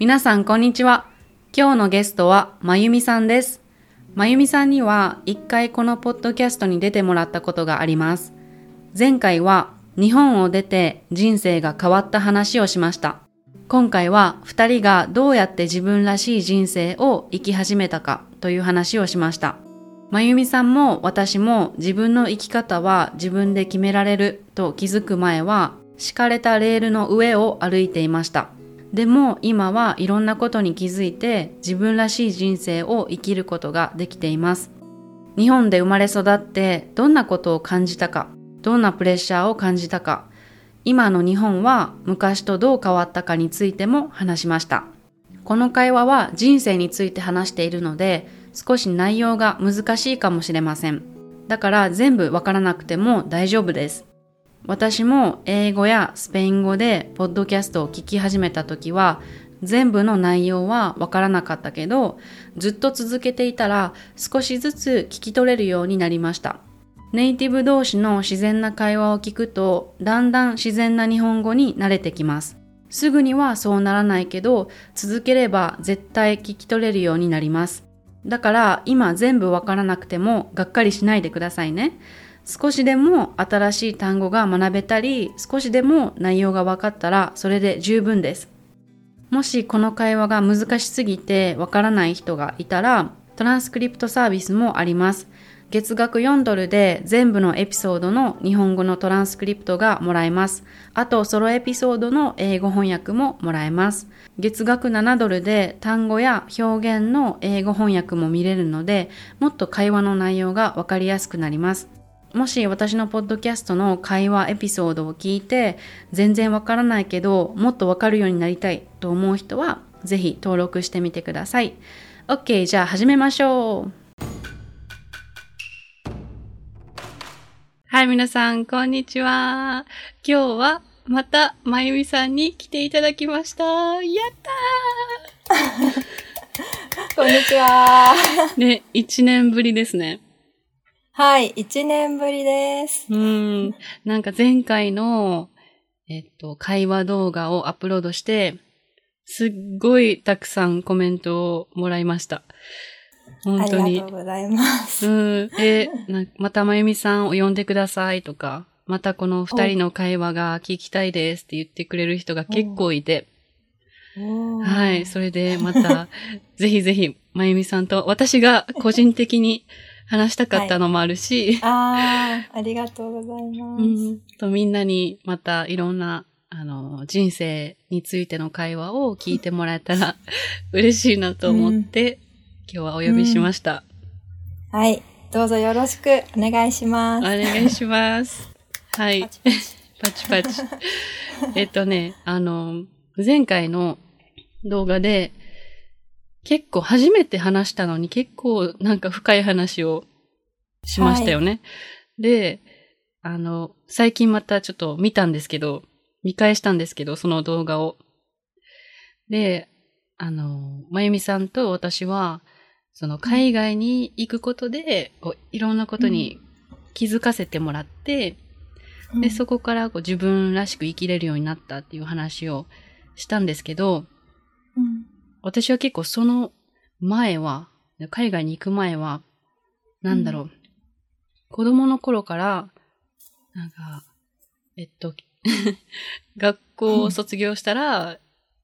皆さんこんにちは。今日のゲストはまゆみさんです。まゆみさんには一回このポッドキャストに出てもらったことがあります。前回は日本を出て人生が変わった話をしました。今回は二人がどうやって自分らしい人生を生き始めたかという話をしました。まゆみさんも私も自分の生き方は自分で決められると気づく前は敷かれたレールの上を歩いていました。でも今はいろんなことに気づいて自分らしい人生を生きることができています。日本で生まれ育ってどんなことを感じたか、どんなプレッシャーを感じたか、今の日本は昔とどう変わったかについても話しました。この会話は人生について話しているので少し内容が難しいかもしれません。だから全部わからなくても大丈夫です。私も英語やスペイン語でポッドキャストを聞き始めた時は全部の内容はわからなかったけどずっと続けていたら少しずつ聞き取れるようになりました。ネイティブ同士の自然な会話を聞くとだんだん自然な日本語に慣れてきます。すぐにはそうならないけど続ければ絶対聞き取れるようになります。だから今全部わからなくてもがっかりしないでくださいね。少しでも新しい単語が学べたり、少しでも内容が分かったらそれで十分です。もしこの会話が難しすぎてわからない人がいたら、トランスクリプトサービスもあります。月額4ドルで全部のエピソードの日本語のトランスクリプトがもらえます。あとソロエピソードの英語翻訳ももらえます。月額7ドルで単語や表現の英語翻訳も見れるので、もっと会話の内容がわかりやすくなります。もし私のポッドキャストの会話エピソードを聞いて全然わからないけどもっとわかるようになりたいと思う人はぜひ登録してみてください。OK じゃあ始めましょう。はい皆さんこんにちは。今日はまたまゆみさんに来ていただきました。やった こんにちは。ーね、1年ぶりですね。はい、一年ぶりです。うん。なんか前回の、えっと、会話動画をアップロードして、すっごいたくさんコメントをもらいました。本当にありが。とうございます。うん。え、なまたまゆみさんを呼んでくださいとか、またこの二人の会話が聞きたいですって言ってくれる人が結構いて、はい。それでまた、ぜひぜひ、まゆみさんと私が個人的に話したかったのもあるし、ああ、ありがとうございます。うん、とみんなにまたいろんな、あの、人生についての会話を聞いてもらえたら 嬉しいなと思って、今日はお呼びしました。はい、どうぞよろしくお願いします。お願いします。はいパ。チパチパチパチ。えっとね、あの、前回の動画で、結構初めて話したのに結構なんか深い話をしましたよね。で、あの、最近またちょっと見たんですけど、見返したんですけど、その動画を。で、あの、まゆみさんと私は、その海外に行くことで、こういろんなことに気づかせてもらって、で、そこからこう自分らしく生きれるようになったっていう話をしたんですけど、うん私は結構その前は、海外に行く前は、なんだろう、子供の頃から、なんか、えっと、学校を卒業したら、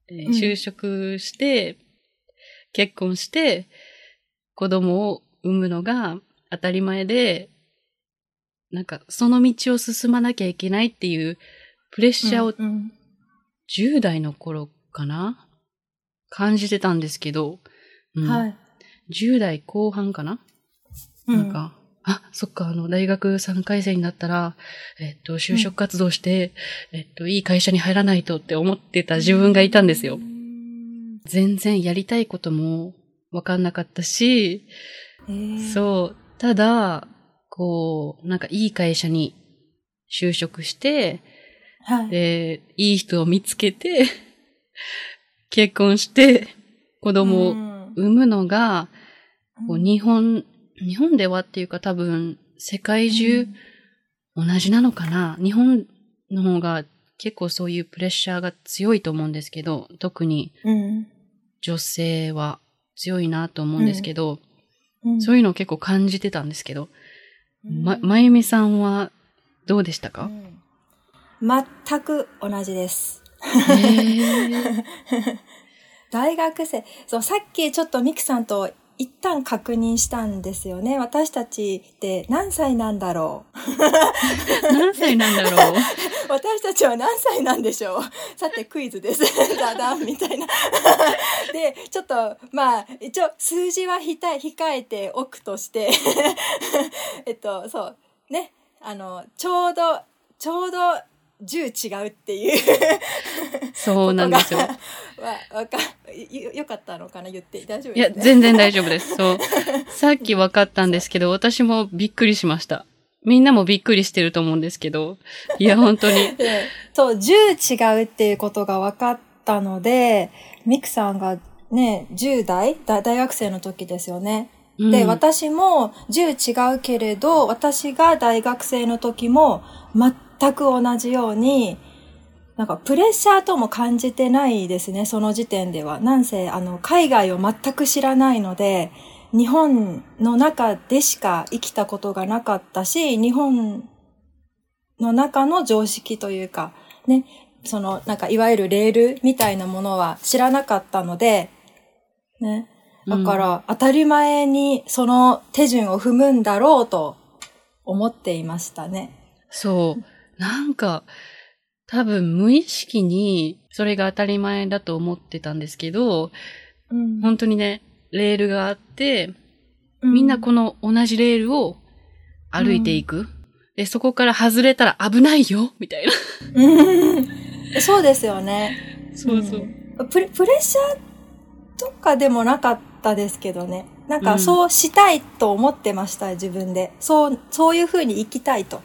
えーうん就職して、結婚して、子供を産むのが当たり前で、なんかその道を進まなきゃいけないっていうプレッシャーをうん10代の頃かな感じてたんですけど、うん。はい。10代後半かな、なんか、あ、そっか、あの、大学3回生になったら、えっと、就職活動して、えっと、いい会社に入らないとって思ってた自分がいたんですよ。う。ん。全然やりたいこともわかんなかったし、えー。そう、ただ、こう、なんかいい会社に就職して、はい。で、いい人を見つけて、結婚して、子供をうん。産むのが、こう日本、日本ではっていうか多分、世界中同じなのかな、日本の方が結構そういうプレッシャーが強いと思うんですけど、特にうん。女性は強いなと思うんですけど、うん。そういうのを結構感じてたんですけど、うん。ま、まゆみさんはどうでしたか、うん。全く同じです。大学生、そう、さっきちょっとミクさんと一旦確認したんですよね。私たちって何歳なんだろう。何歳なんだろう？私たちは何歳なんでしょう。さてクイズです。ダダンみたいな。で、ちょっと、まあ、一応数字は控えておくとして、えっと、そう、ね、あの、ちょうど、ちょうど10違うっていうそうなんですよ。わ、わか、よ、よかったのかな言って大丈夫いや、です、ね。全然大丈夫です。そう。さっき分かったんですけど、私もびっくりしました。みんなもびっくりしてると思うんですけど、いや、本当に。でそう、10違うっていうことが分かったので、ミクさんがね、10代？だ大学生の時ですよね。で、うん私も10違うけれど、私が大学生の時も全く同じように、なんかプレッシャーとも感じてないですね、その時点では。なんせ、あの、海外を全く知らないので、日本の中でしか生きたことがなかったし、日本の中の常識というか、ね、その、なんかいわゆるレールみたいなものは知らなかったので、ね。だから、当たり前にその手順を踏むんだろうと思っていましたね。そう。なんか、多分無意識にそれが当たり前だと思ってたんですけど、うん本当にね、レールがあって、みんなこの同じレールを歩いていく。で、そこから外れたら危ないよみたいな。うんそうですよね。そうそう。んプレ。プレッシャーとかでもなかったですけどね。なんうんかそうしたいと思ってました、自分で。そう、そういう風に生きたいと。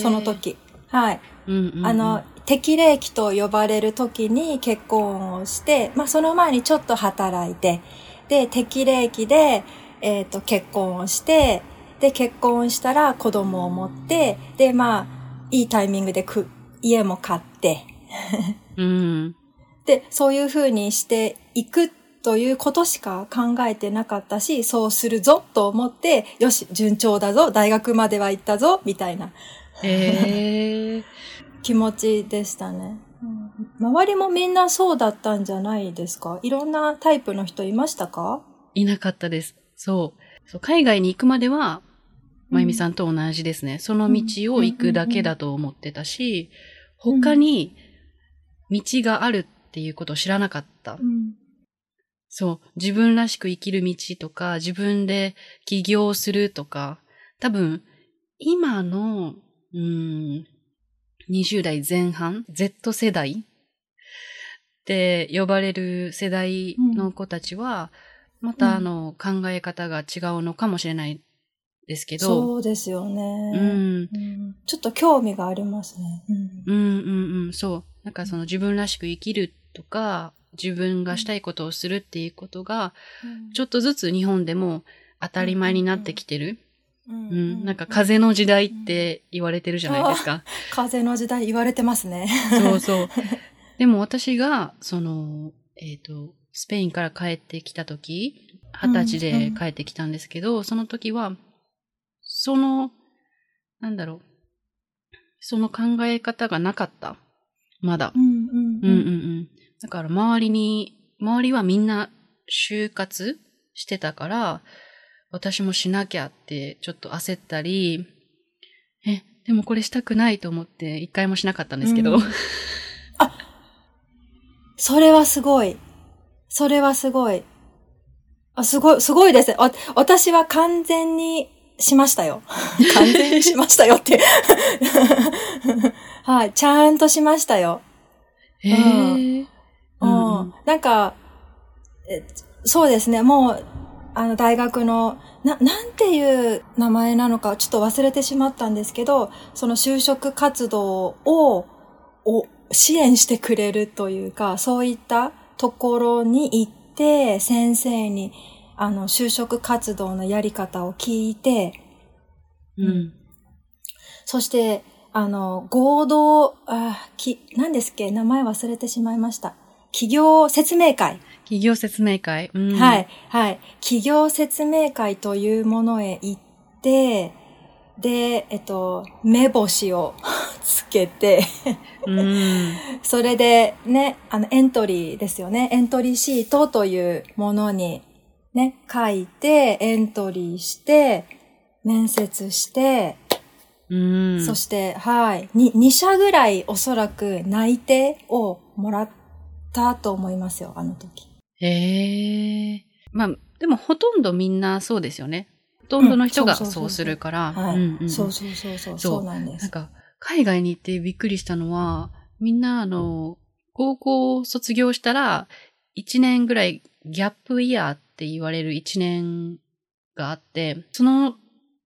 その。時。はい。うんうんうんあの、適齢期と呼ばれる時に結婚をして、まあその前にちょっと働いて、で、適齢期で、えっ、と、結婚をして、で、結婚したら子供を持って、で、まあ、いいタイミングでく、家も買って、うん。で、そういう風にしていくということしか考えてなかったし、そうするぞと思って、よし、順調だぞ、大学までは行ったぞ、みたいなへえ。気持ちでしたね。うん周りもみんなそうだったんじゃないですか？いろんなタイプの人いましたか？いなかったです。そう。そう海外に行くまでは、まゆみさんと同じですね。その道を行くだけだと思ってたし、うん他に道があるっていうことを知らなかった。うん。そう。自分らしく生きる道とか、自分で起業するとか、多分、今の、うーん、20代前半、Z 世代って呼ばれる世代の子たちは、まうんたあの、考え方が違うのかもしれないですけど、そうですよね、うん、うんちょっと興味がありますね。うんうんうんうん、そう。なんかその自分らしく生きるとか、自分がしたいことをするっていうことが、ちょっとずつ日本でも当たり前になってきてる。うんうん。なんか風の時代って言われてるじゃないですか。風の時代言われてますね。そうそう。でも私が、その、えっ、と、スペインから帰ってきた時、二十歳で帰ってきたんですけど、その時は、その、なんだろう、その考え方がなかった。まだ。うんうんうんうんうん。だから周りに、周りはみんな就活してたから、私もしなきゃってちょっと焦ったり、え、でもこれしたくないと思って一回もしなかったんですけど。うんそれはすごい。それはすごい。あ、すごい、すごいです。わ私は完全にしましたよ。完全にしましたよって。はい、ちゃんとしましたよ。へえ。ううんん。なんか、えそうですね、もう、あの、大学の、な、なんていう名前なのかちょっと忘れてしまったんですけど、その就職活動を、を支援してくれるというか、そういったところに行って、先生に、あの、就職活動のやり方を聞いて、うん。そして、あの、合同、あ、き、何ですっけ？名前忘れてしまいました。企業説明会。企業説明会？うん、はい、はい。企業説明会というものへ行って、で、えっと、目星をつけて、うん。それでね、あの、エントリーですよね。エントリーシートというものにね、書いて、エントリーして、面接して、うん。そして、はい。に、2社ぐらいおそらく内定をもらったと思いますよ、あの時。へえ。まあ、でもほとんどみんなそうですよね。ほとんどの人がうんそうするから。そうそうそうそう、そうなんです。なんか、海外に行ってびっくりしたのは、みんな、あの、高校を卒業したら、1年ぐらいギャップイヤーって言われる1年があって、その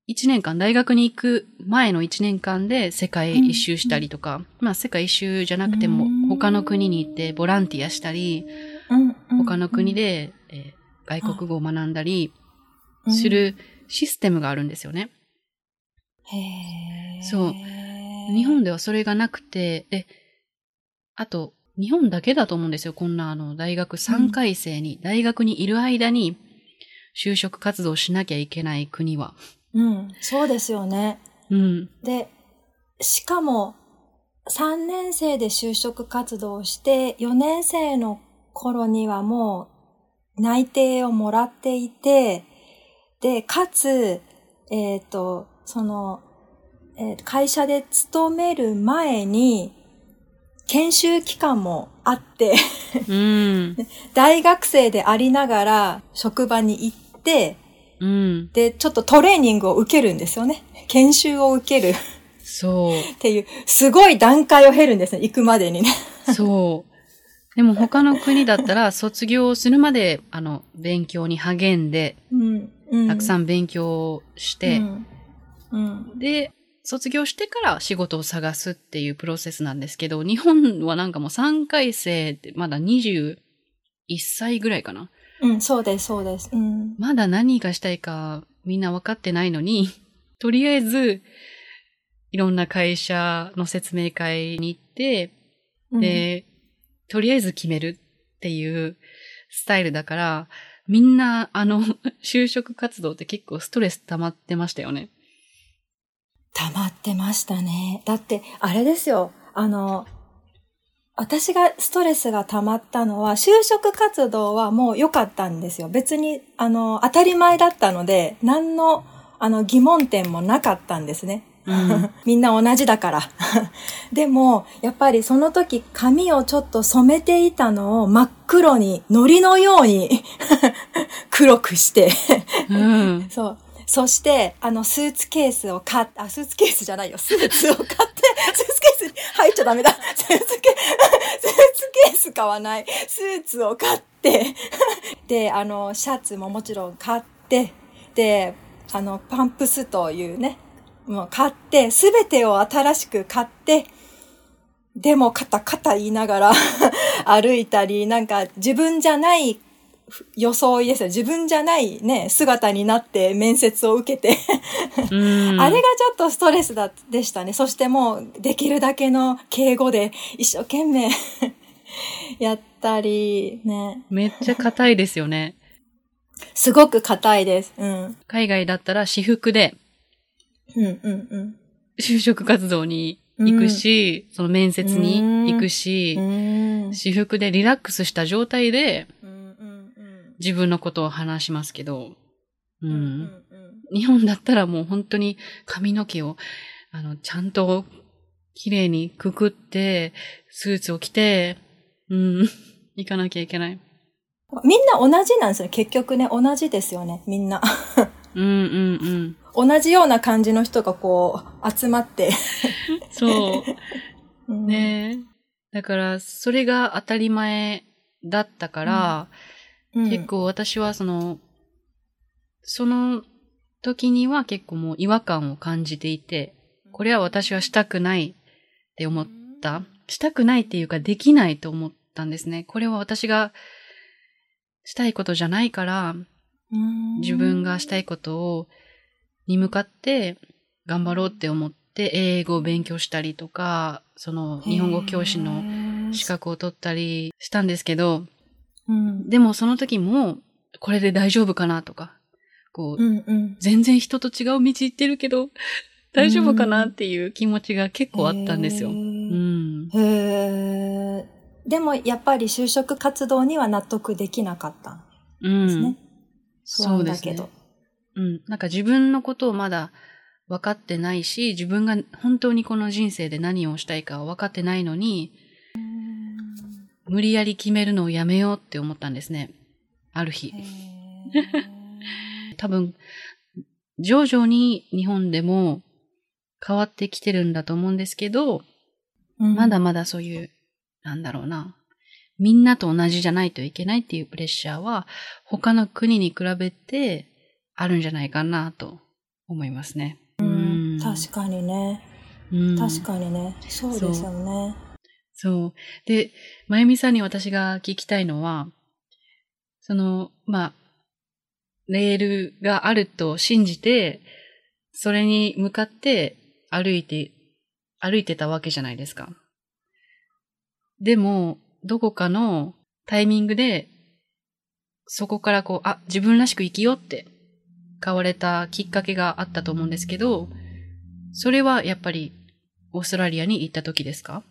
1年間、大学に行く前の1年間で世界一周したりとか、まあ世界一周じゃなくてもうん他の国に行ってボランティアしたり、うんうん他の国で、えー外国語を学んだりうんするシステムがあるんですよね。へーそう日本ではそれがなくて、で、あと、日本だけだと思うんですよ。こんなあの、大学3回生に、大学にいる間に、就職活動しなきゃいけない国は。うん、そうですよね。うん。で、しかも、3年生で就職活動をして、4年生の頃にはもう内定をもらっていて、で、かつ、えっ、と、その、えー会社で勤める前に、研修期間もあって、うん。大学生でありながら職場に行って、うん。で、ちょっとトレーニングを受けるんですよね。研修を受けるそう。っていう、すごい段階を経るんですね、行くまでにね。そう。でも他の国だったら、卒業するまで、あの、勉強に励んで、うん。うんたくさん勉強して、うん。うん。で、卒業してから仕事を探すっていうプロセスなんですけど、日本はなんかもう3回生ってまだ21歳ぐらいかな。うん、そうです、そうです。うん。まだ何がしたいかみんな分かってないのに、とりあえず、いろんな会社の説明会に行って、で、とりあえず決めるっていうスタイルだから、みんな、あの、就職活動って結構ストレス溜まってましたよね。溜まってましたね。だって、あれですよ。あの、私がストレスが溜まったのは、就職活動はもう良かったんですよ。別に、あの、当たり前だったので、何の、あの、疑問点もなかったんですね。うん。みんな同じだから。でも、やっぱりその時髪をちょっと染めていたのを真っ黒に、糊のように 黒くして、うん。そう。そして、あの、スーツケースを買っあ、スーツケースじゃないよ。スーツを買って、スーツケースに入っちゃダメだ。スーツケース、スーツケース買わない。スーツを買って、で、あの、シャツももちろん買って、で、あの、パンプスというね、もう買って、すべてを新しく買って、でも、カタカタ言いながら 歩いたり、なんか自分じゃない装いですよ。自分じゃないね、姿になって面接を受けて、うん あれがちょっとストレスだ、でしたね。そしてもう、できるだけの敬語で一生懸命 やったり、ね。めっちゃ硬いですよね。すごく硬いです。うん。海外だったら私服でうん、うん、うん。就職活動に行くし、その面接に行くし、うん。私服でリラックスした状態でうん、うん、自分のことを話しますけど、ううん。うんん。日本だったらもう本当に髪の毛を、あの、ちゃんと綺麗にくくって、スーツを着て、うん、行かなきゃいけない。みんな同じなんですよ。結局ね、同じですよね、みんな。うんうんうん。同じような感じの人がこう、集まって。そう。うんねえ。だから、それが当たり前だったから、うん結構私はその、その時には結構もう違和感を感じていて、これは私はしたくないって思った。したくないっていうかできないと思ったんですね。これは私がしたいことじゃないから、うん自分がしたいことを、に向かって頑張ろうって思って英語を勉強したりとか、その日本語教師の資格を取ったりしたんですけど、うん。でもその時も、これで大丈夫かなとか、こう、うんうん。全然人と違う道行ってるけど、大丈夫かなっていう気持ちが結構あったんですよ。へうーん。へーでもやっぱり就職活動には納得できなかったんうん。ですね。うですね安だけど。。うん。なんか自分のことをまだ分かってないし、自分が本当にこの人生で何をしたいか分かってないのに、無理やり決めるのをやめようって思ったんですね。ある日多分、徐々に日本でも変わってきてるんだと思うんですけど、うんまだまだそういう、なんだろうな。みんなと同じじゃないといけないっていうプレッシャーは、他の国に比べてあるんじゃないかなと思いますね。うん確かにね。うん確かにね。そうですよね。そう。で、まゆみさんに私が聞きたいのは、その、まあ、レールがあると信じて、それに向かって歩いて、歩いてたわけじゃないですか。でも、どこかのタイミングで、そこからこう、あ、自分らしく生きようって変われたきっかけがあったと思うんですけど、それはやっぱりオーストラリアに行った時ですか？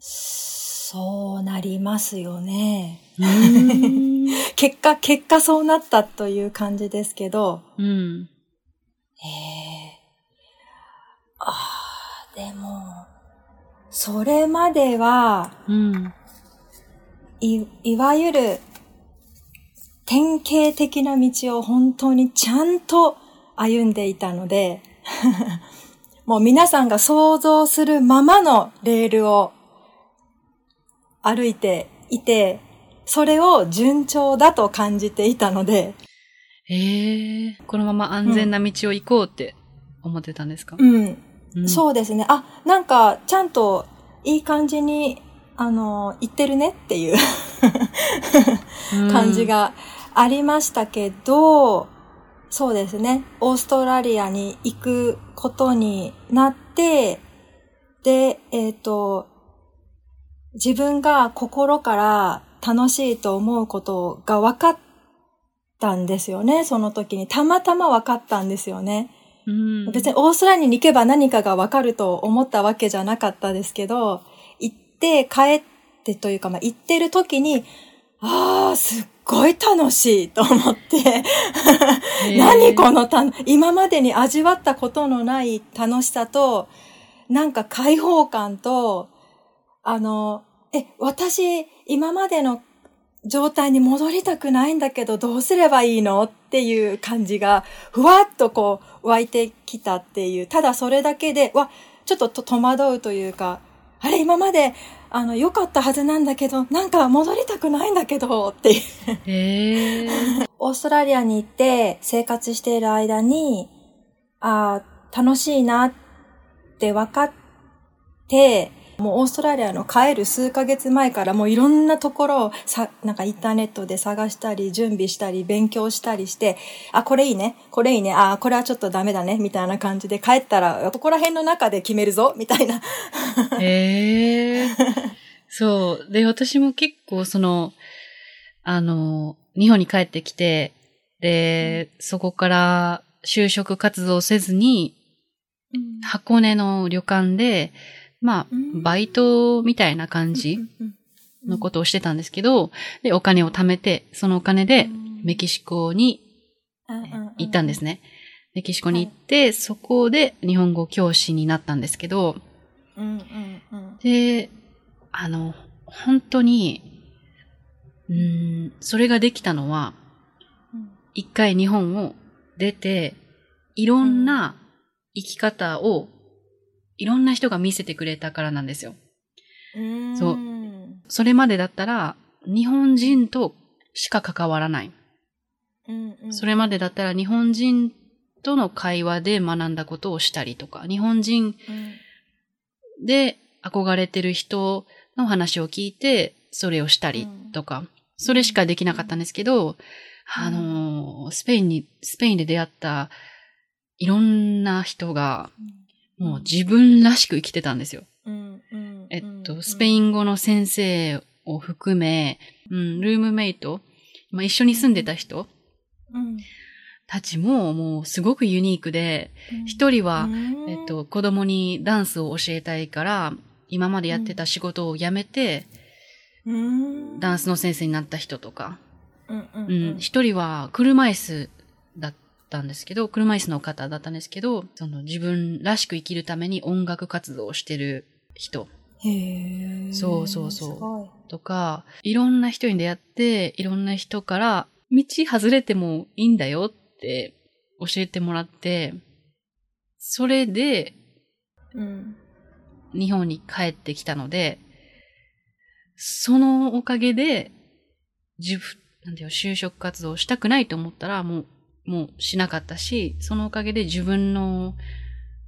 そうなりますよね。うん。結果、結果そうなったという感じですけど。うん。へえ。ああ、でも、それまでは、うん。い、いわゆる、典型的な道を本当にちゃんと歩んでいたので、もう皆さんが想像するままのレールを歩いていて、それを順調だと感じていたので、ええこのまま安全な道を行こうって思ってたんですか、うん、うんそうですね。あ、なんか、ちゃんといい感じに、あの、行ってるねっていう感じ。がありましたけど、そうですね。オーストラリアに行くことになって、で、えっ、と、自分が心から楽しいと思うことが分かったんですよね。その時に。たまたま分かったんですよね。うん、別にオーストラリアに行けば何かがわかると思ったわけじゃなかったですけど、行って帰ってというか、まあ、行ってる時に、ああ、すっごい楽しいと思って、何このた、今までに味わったことのない楽しさと、なんか解放感と、あの、え、私、今までの状態に戻りたくないんだけど、どうすればいいのっていう感じが、ふわっとこう、湧いてきたっていう、ただそれだけで、わ、ちょっとと戸惑うというか、あれ、今まで、あの、良かったはずなんだけど、なんか戻りたくないんだけど、っていう。へえ。オーストラリアに行って生活している間に、ああ、楽しいなって分かって、もうオーストラリアの帰る数ヶ月前からもういろんなところをさ、なんかインターネットで探したり、準備したり、勉強したりして、あ、これいいね、これいいね、あ、これはちょっとダメだね、みたいな感じで帰ったら、ここら辺の中で決めるぞ、みたいな。へえ。そう。で、私も結構その、あの、日本に帰ってきて、で、そこから就職活動せずに、箱根の旅館で、まあうん、バイトみたいな感じのことをしてたんですけど、で、お金を貯めて、そのお金でメキシコに行ったんですね。メキシコに行って、そこで日本語教師になったんですけど、で、あの、本当に、うーん、それができたのは、うん。一回日本を出て、いろんな生き方を、いろんな人が見せてくれたからなんですよ。うん。そう。それまでだったら、日本人としか関わらない。うんうん。それまでだったら日本人との会話で学んだことをしたりとか、日本人うんで憧れてる人の話を聞いて、それをしたりとか、それしかできなかったんですけど、あのー、スペインに、スペインで出会ったいろんな人が、もう自分らしく生きてたんですよ。うんうんえっと、スペイン語の先生を含め、うん、ルームメイト、まあ、一緒に住んでた人うん。たちももうすごくユニークで、一人は、えっ、と、子供にダンスを教えたいから、今までやってた仕事を辞めて、うん、ダンスの先生になった人とか、一人は車椅子だったんですけど、車椅子の方だったんですけど、その自分らしく生きるために音楽活動をしてる人へえ。そうそうそう。とか、いろんな人に出会って、いろんな人から、道外れてもいいんだよって教えてもらって、それでうん。日本に帰ってきたので、そのおかげで、自分、なんていうの就職活動したくないと思ったら、もう、もうしなかったし、そのおかげで自分の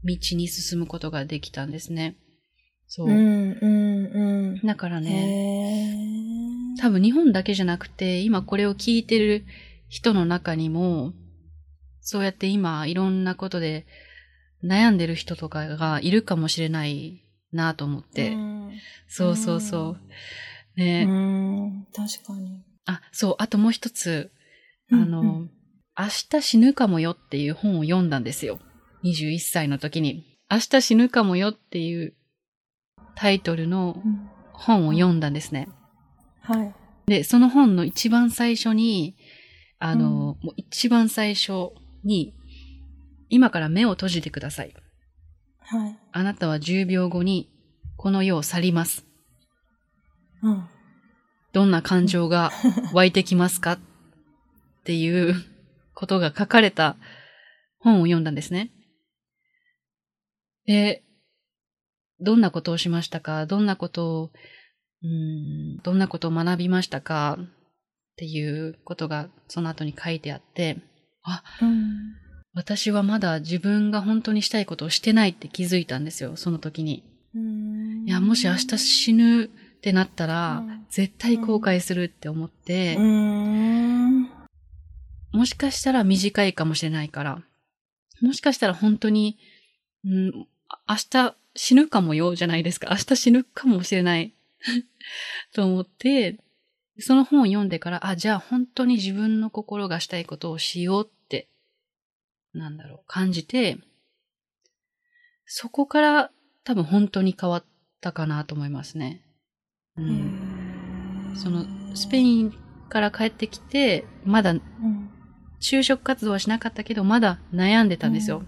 道に進むことができたんですね。そう。うんうんうん。だからね。多分日本だけじゃなくて、今これを聞いてる人の中にも、そうやって今いろんなことで悩んでる人とかがいるかもしれないなと思って。うんそうそうそう。ね、うん、確かに。あ、そう、あともう一つ、あの、うんうん明日死ぬかもよっていう本を読んだんですよ。21歳の時に。明日死ぬかもよっていうタイトルのうん本を読んだんですね。はい。で、その本の一番最初に、あの、うんもう一番最初に、今から目を閉じてください。はい。あなたは10秒後にこの世を去ります。うん。どんな感情が湧いてきますか？っていうことが書かれた本を読んだんですね。で、どんなことをしましたか？どんなことを、うーん、どんなことを学びましたか？っていうことがその後に書いてあって、あ、うん。私はまだ自分が本当にしたいことをしてないって気づいたんですよ、その時に。うんいや、もし明日死ぬってなったら、うん絶対後悔するって思って、うん。もしかしたら短いかもしれないから、もしかしたら本当に、うん、あ明日死ぬかもよじゃないですか。明日死ぬかもしれない と思って、その本を読んでから、あ、じゃあ本当に自分の心がしたいことをしようって、なんだろう、感じて、そこから多分本当に変わったかなと思いますね。うん。その、スペインから帰ってきて、まだうん就職活動はしなかったけど、まだ悩んでたんですよ。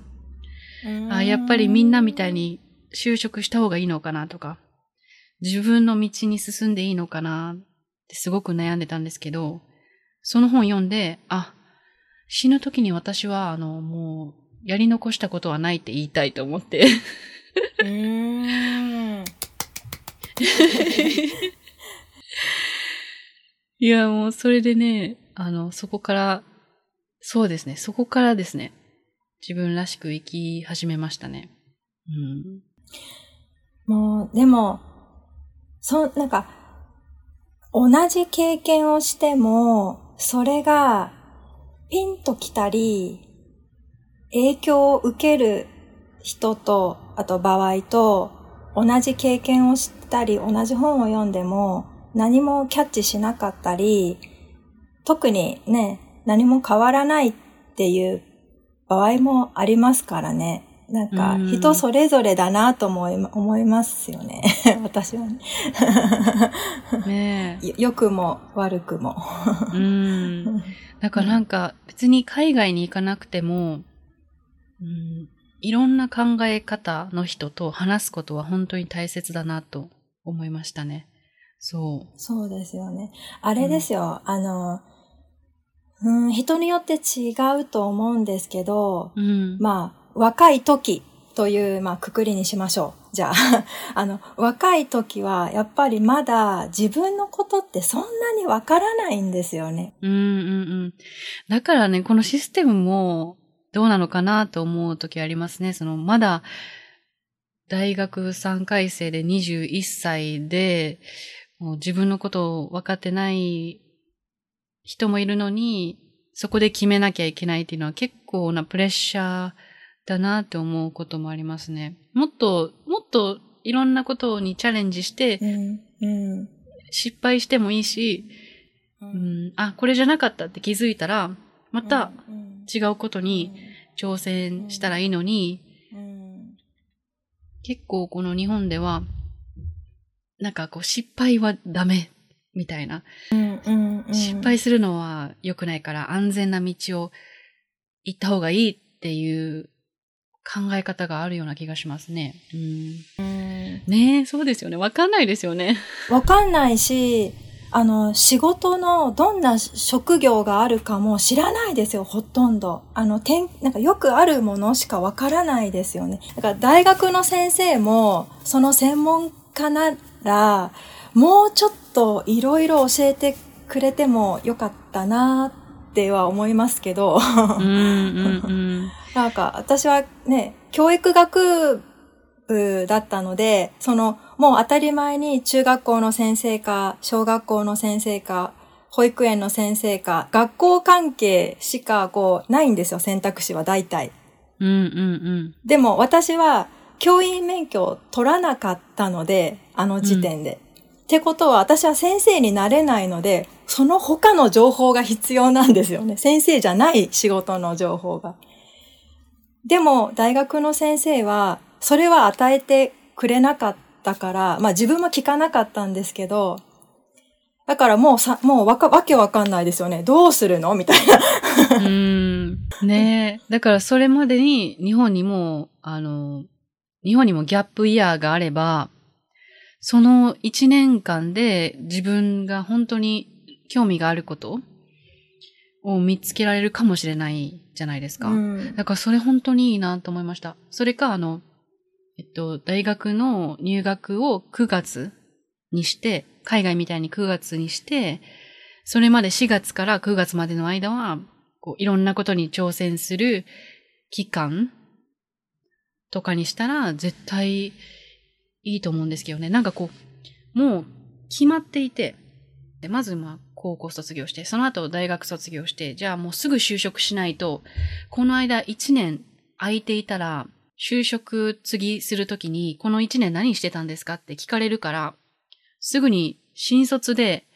うんあやっぱりみんなみたいに就職した方がいいのかなとか、自分の道に進んでいいのかなってすごく悩んでたんですけど、その本読んで、あ、死ぬ時に私は、あの、もう、やり残したことはないって言いたいと思って。うーん。いや、もうそれでね、あの、そこから、そうですね、そこからですね、自分らしく生き始めましたね。うん。もう、でも、そう、なんか、同じ経験をしても、それが、ピンときたり、影響を受ける人と、あと場合と、同じ経験をしたり、同じ本を読んでも、何もキャッチしなかったり、特にね、何も変わらないっていう場合もありますからね。なんかうん、人それぞれだなと思いま思いますよね。私はね。ね 良くも悪くも。うん。だからなんか別に海外に行かなくても、うん、いろんな考え方の人と話すことは本当に大切だなと思いましたね。そそうですよね。あれですよ、あの、うん、人によって違うと思うんですけど、う。うん。まあ、若い時という、まあ、くくりにしましょう。じゃあ、あの、若い時は、やっぱりまだ自分のことってそんなにわからないんですよね。うんうんうん。だからね、このシステムもどうなのかなと思う時ありますね。その、まだ大学3回生で21歳で、もう自分のことを分かってない人もいるのに、そこで決めなきゃいけないっていうのは結構なプレッシャーだなって思うこともありますね。もっと、もっといろんなことにチャレンジして、うん、うん、失敗してもいいし、うん。ん、あ、これじゃなかったって気づいたら、またうん違うことに挑戦したらいいのに、うん。結構この日本では、なんかこう失敗はダメみたいな。うんうんうん失敗するのは良くないから安全な道を行った方がいいっていう考え方があるような気がしますね。うん、うんねえ、そうですよね。わかんないですよね。わかんないし、あの、仕事のどんな職業があるかも知らないですよ、ほとんど。あの、てん、なんかよくあるものしかわからないですよね。だから大学の先生も、その専門家なら、もうちょっといろいろ教えてくれてもよかったなっては思いますけど。うん、うん、うん。なんか、私はね、教育学部だったので、その、もう当たり前に中学校の先生か、小学校の先生か、保育園の先生か、学校関係しかこう、ないんですよ、選択肢は大体。うん、うん、でも私は、教員免許を取らなかったので、あの時点で。ってことは、私は先生になれないので、その他の情報が必要なんですよね。先生じゃない仕事の情報が。でも、大学の先生は、それは与えてくれなかったから、まあ自分も聞かなかったんですけど、だからもうさ、もうわか、わけわかんないですよね。どうするの？みたいな。うん。うん。ねえ。だからそれまでに日本にも、あの、日本にもギャップイヤーがあれば、その一年間で自分が本当に興味があることを見つけられるかもしれないじゃないですか。うんだからそれ本当にいいなと思いました。それか、あの、えっと、大学の入学を9月にして、海外みたいに9月にして、それまで4月から9月までの間は、こう、いろんなことに挑戦する期間とかにしたら、絶対いいと思うんですけどね。なんかこう、もう決まっていて、でまずまあ、高校卒業して、その後大学卒業して、じゃあもうすぐ就職しないと、この間1年空いていたら、就職次するときに、この1年何してたんですかって聞かれるから、すぐに新卒で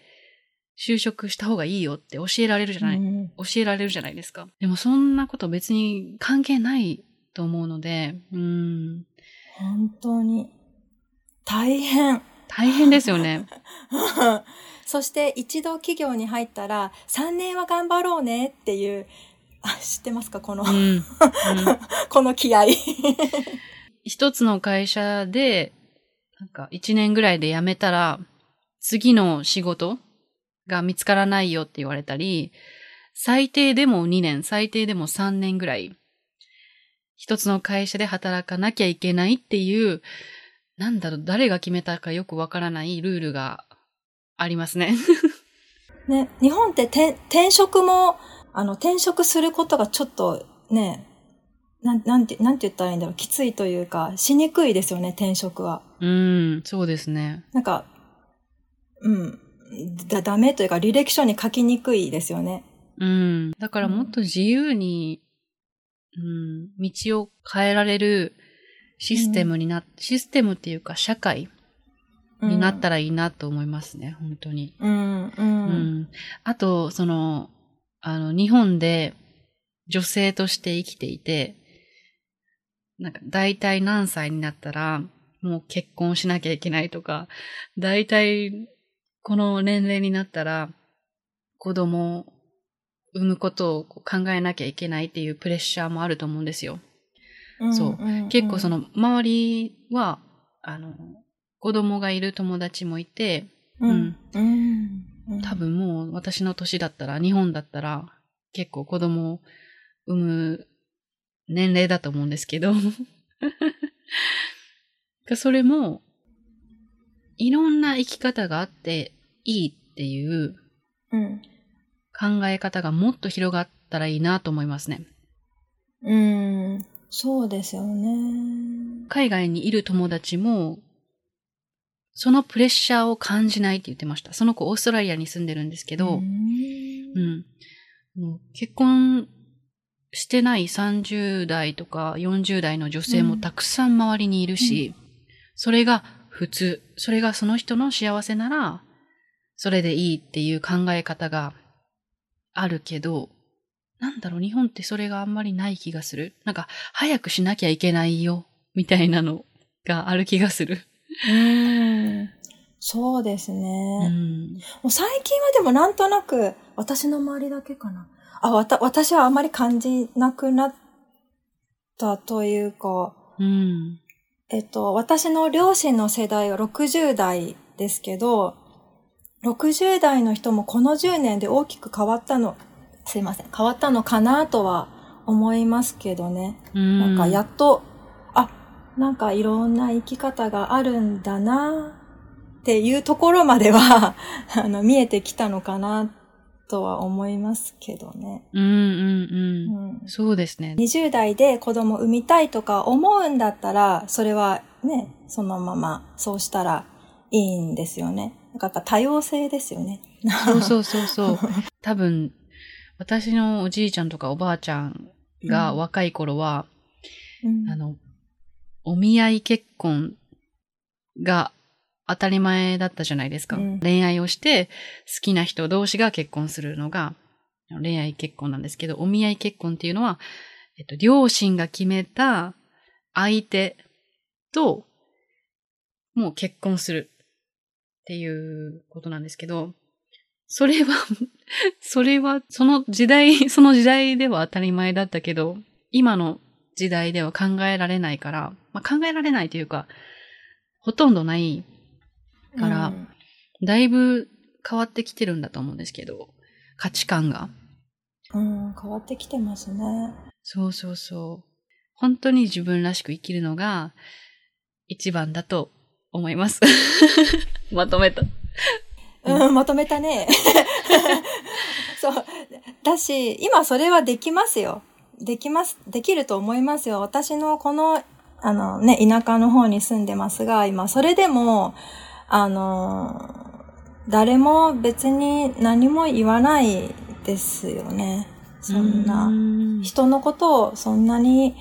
就職した方がいいよって教えられるじゃない、うん教えられるじゃないですか。でもそんなこと別に関係ないと思うので、うん、本当に。大変。大変ですよね。そして一度企業に入ったら3年は頑張ろうねっていう、あ知ってますか？この、うん。うん この気合。一つの会社で、なんか一年ぐらいで辞めたら、次の仕事が見つからないよって言われたり、最低でも2年、最低でも3年ぐらい、一つの会社で働かなきゃいけないっていう、なんだろう、誰が決めたかよくわからないルールがありますね。ね、日本ってて転職も、あの、転職することがちょっとね、なん、なんて、なんて言ったらいいんだろう、きついというか、しにくいですよね、転職は。うん、そうですね。なんか、うん、だ、ダメというか、履歴書に書きにくいですよね。うん。だからもっと自由に、うん、道を変えられるシステムにな、システムっていうか社会になったらいいなと思いますね、本当に。うん、うん、ううん。ん。あと、その、あの、日本で女性として生きていて、なんか、大体何歳になったら、もう結婚しなきゃいけないとか、大体、この年齢になったら、子供を産むことを考えなきゃいけないっていうプレッシャーもあると思うんですよ。そうん結構その、の、周りは、あの、子供がいる友達もいて、うん、うん。うん多、分もう私の年だったら、日本だったら、結構子供を産む年齢だと思うんですけど。それも、いろんな生き方があっていいっていううん。考え方がもっと広がったらいいなと思いますね。うん。そうですよね。海外にいる友達も、そのプレッシャーを感じないって言ってました。その子オーストラリアに住んでるんですけど、うん。う結婚してない30代とか40代の女性もたくさん周りにいるし、それが普通、それがその人の幸せなら、それでいいっていう考え方があるけど、なんだろう、日本ってそれがあんまりない気がする。なんか、早くしなきゃいけないよ、みたいなのがある気がする。うん。そうですうね。ん。もう最近はでもなんとなく、私の周りだけかな。あ、わた、私はあまり感じなくなったというか、うん。えっと、私の両親の世代は60代ですけど、60代の人もこの10年で大きく変わったの、すいません、変わったのかなとは思いますけどね。うん。なんかやっと、あ、なんかいろんな生き方があるんだなっていうところまでは、あの、見えてきたのかなとは思いますけどね。うんうんううん。ん、そうですね。20代で子供産みたいとか思うんだったら、それはね、そのままそうしたらいいんですよね。なんかやっぱ多様性ですよね。そうそうそうそう。多分、私のおじいちゃんとかおばあちゃんがうん。若い頃は、うん。あの、お見合い結婚が当たり前だったじゃないですか。うん。恋愛をして好きな人同士が結婚するのが恋愛結婚なんですけど、お見合い結婚っていうのは、えっと、両親が決めた相手ともう結婚するっていうことなんですけど、それは、それは、その時代、その時代では当たり前だったけど、今の時代では考えられないから、まあ、考えられないというか、ほとんどないからうんだいぶ変わってきてるんだと思うんですけど、価値観が。うん、変わってきてますね。そうそうそう。本当に自分らしく生きるのが一番だと思います。まとめた。うん、まとめたね。そう。だし、今それはできますよ。できます。できると思いますよ。私のこの、あのね、田舎の方に住んでますが、今、それでも、あの、誰も別に何も言わないですよね。そんな。な人のことをそんなに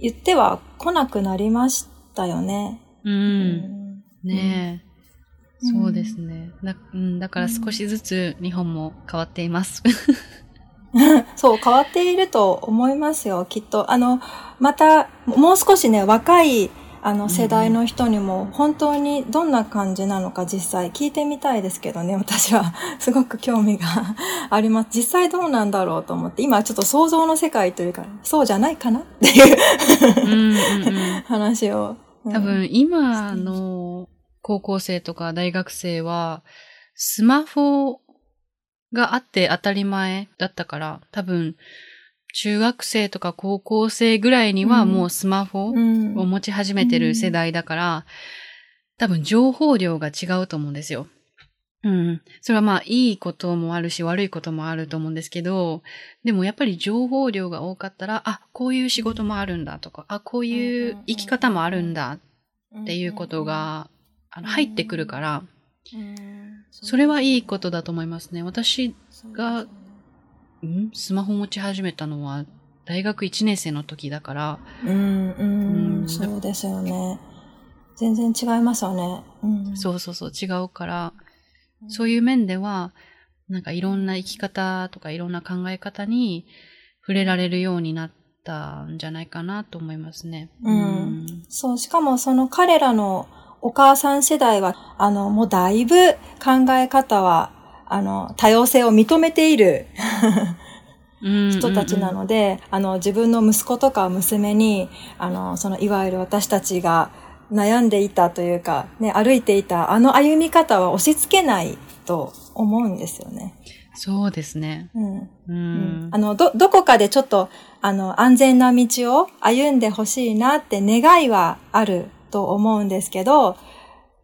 言っては来なくなりましたよね。う。。うんねえ。うんそうですね。だ,、うん、だから少しずつ日本も変わっています。そう、変わっていると思いますよ、きっと。あの、また、もう少しね、若い、あの、世代の人にも、本当にどんな感じなのか実際聞いてみたいですけどね、私は。すごく興味が あります。実際どうなんだろうと思って、今ちょっと想像の世界というか、そうじゃないかな？っていううん。話を。うん多分今の高校生とか大学生はスマホがあって当たり前だったから多分中学生とか高校生ぐらいにはうんもうスマホをうん持ち始めてる世代だから多分情報量が違うと思うんですよ。うん。それはまあいいこともあるし悪いこともあると思うんですけど、でもやっぱり情報量が多かったら、あ、こういう仕事もあるんだとか、あ、こういう生き方もあるんだっていうこと、が、あの入ってくるから、うん。それはいいことだと思いますね。私、がん？スマホ持ち始めたのは大学1年生の時だから、うん、うん、うん。そうですよね。全然違いますよね。うん、そうそうそう違うから、そういう面では、なんかいろんな生き方とかいろんな考え方に触れられるようになったんじゃないかなと思いますね。うん。そう、しかもその彼らのお母さん世代は、あの、もうだいぶ考え方は、あの、多様性を認めているうん人たちなので、あの、自分の息子とか娘に、あの、その、いわゆる私たちが悩んでいたというか、ね、歩いていたあの歩み方は押し付けないと思うんですよね。そうですね。うん。ううんん。あの、ど、どこかでちょっと、あの、安全な道を歩んでほしいなって願いはあると思うんですけど、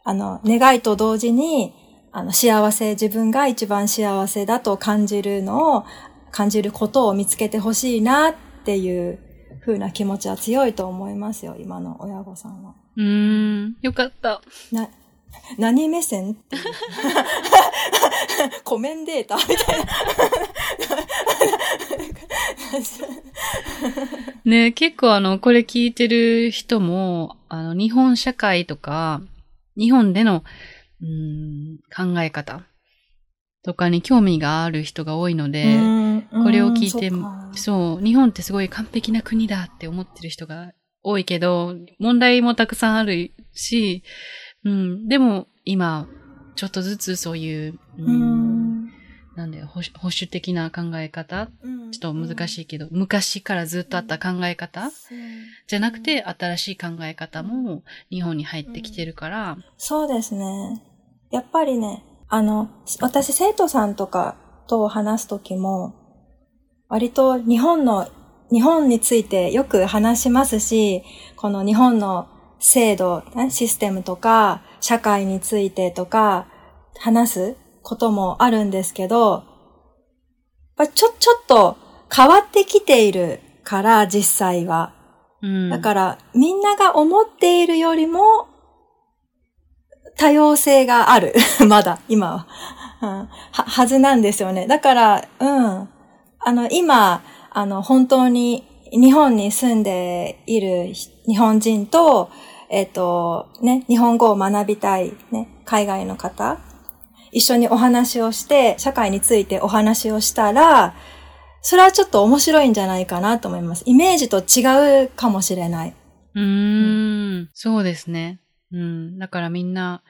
あの、願いと同時に、あの、幸せ、自分が一番幸せだと感じるのを、感じることを見つけてほしいなっていう風な気持ちは強いと思いますよ、今の親御さんは。うーん。よかった。な、何目線 コメンデータみたいな。ね結構あの、これ聞いてる人も、あの、日本社会とか、日本での、うーん、考え方とかに興味がある人が多いので、これを聞いて、そう、日本ってすごい完璧な国だって思ってる人が多いけど、問題もたくさんあるし、うん、でも今、ちょっとずつそういう、うん、なんで保守的な考え方、ちょっと難しいけど、昔からずっとあった考え方、じゃなくて、新しい考え方も日本に入ってきてるから、そうですね。やっぱりね、あの、私生徒さんとかと話すときも、割と日本の、日本についてよく話しますし、この日本の制度、システムとか、社会についてとか、話すこともあるんですけど、ちょ、ちょっと変わってきているから、実際は。うん、だから、みんなが思っているよりも、多様性がある。まだ、今は、うんは。はずなんですよね。だから、うん。あの、今、あの、本当に日本に住んでいる日本人と、えっ、ー、と、ね、日本語を学びたい、ね、海外の方一緒にお話をして、社会についてお話をしたら、それはちょっと面白いんじゃないかなと思います。イメージと違うかもしれない。うーん、うん、そうですね。うん。だからみんな、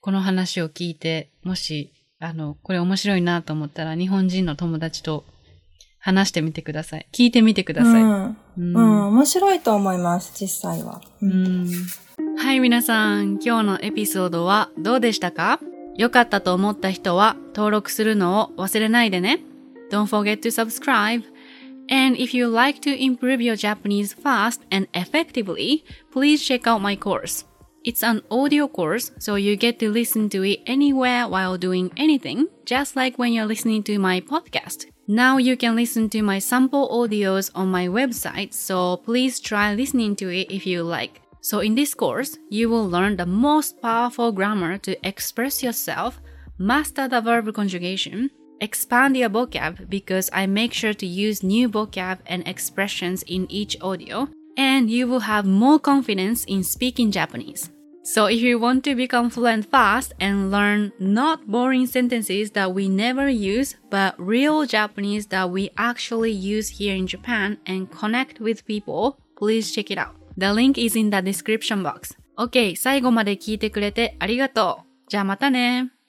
この話を聞いて、もし、あの、これ面白いなと思ったら、日本人の友達と話してみてください。聞いてみてください。うん。うん、うん、面白いと思います、実際は。うん。はい、皆さん、今日のエピソードはどうでしたか良かったと思った人は登録するのを忘れないでね。Don't forget to subscribe. And if you like to improve your Japanese fast and effectively, please check out my course. It's an audio course, so you get to listen to it anywhere while doing anything, just like when you're listening to my podcast. Now you can listen to my sample audios on my website, so please try listening to it if you like. So in this course, you will learn the most powerful grammar to express yourself, master the verb conjugation, expand your vocab because I make sure to use new vocab and expressions in each audio, and you will have more confidence in speaking Japanese. So if you want to become fluent fast and learn not boring sentences that we never use, but real Japanese that we actually use here in Japan and connect with people, please check it out. The link is in the description box. OK, 最後まで聞いてくれてありがとう。じゃあまたね。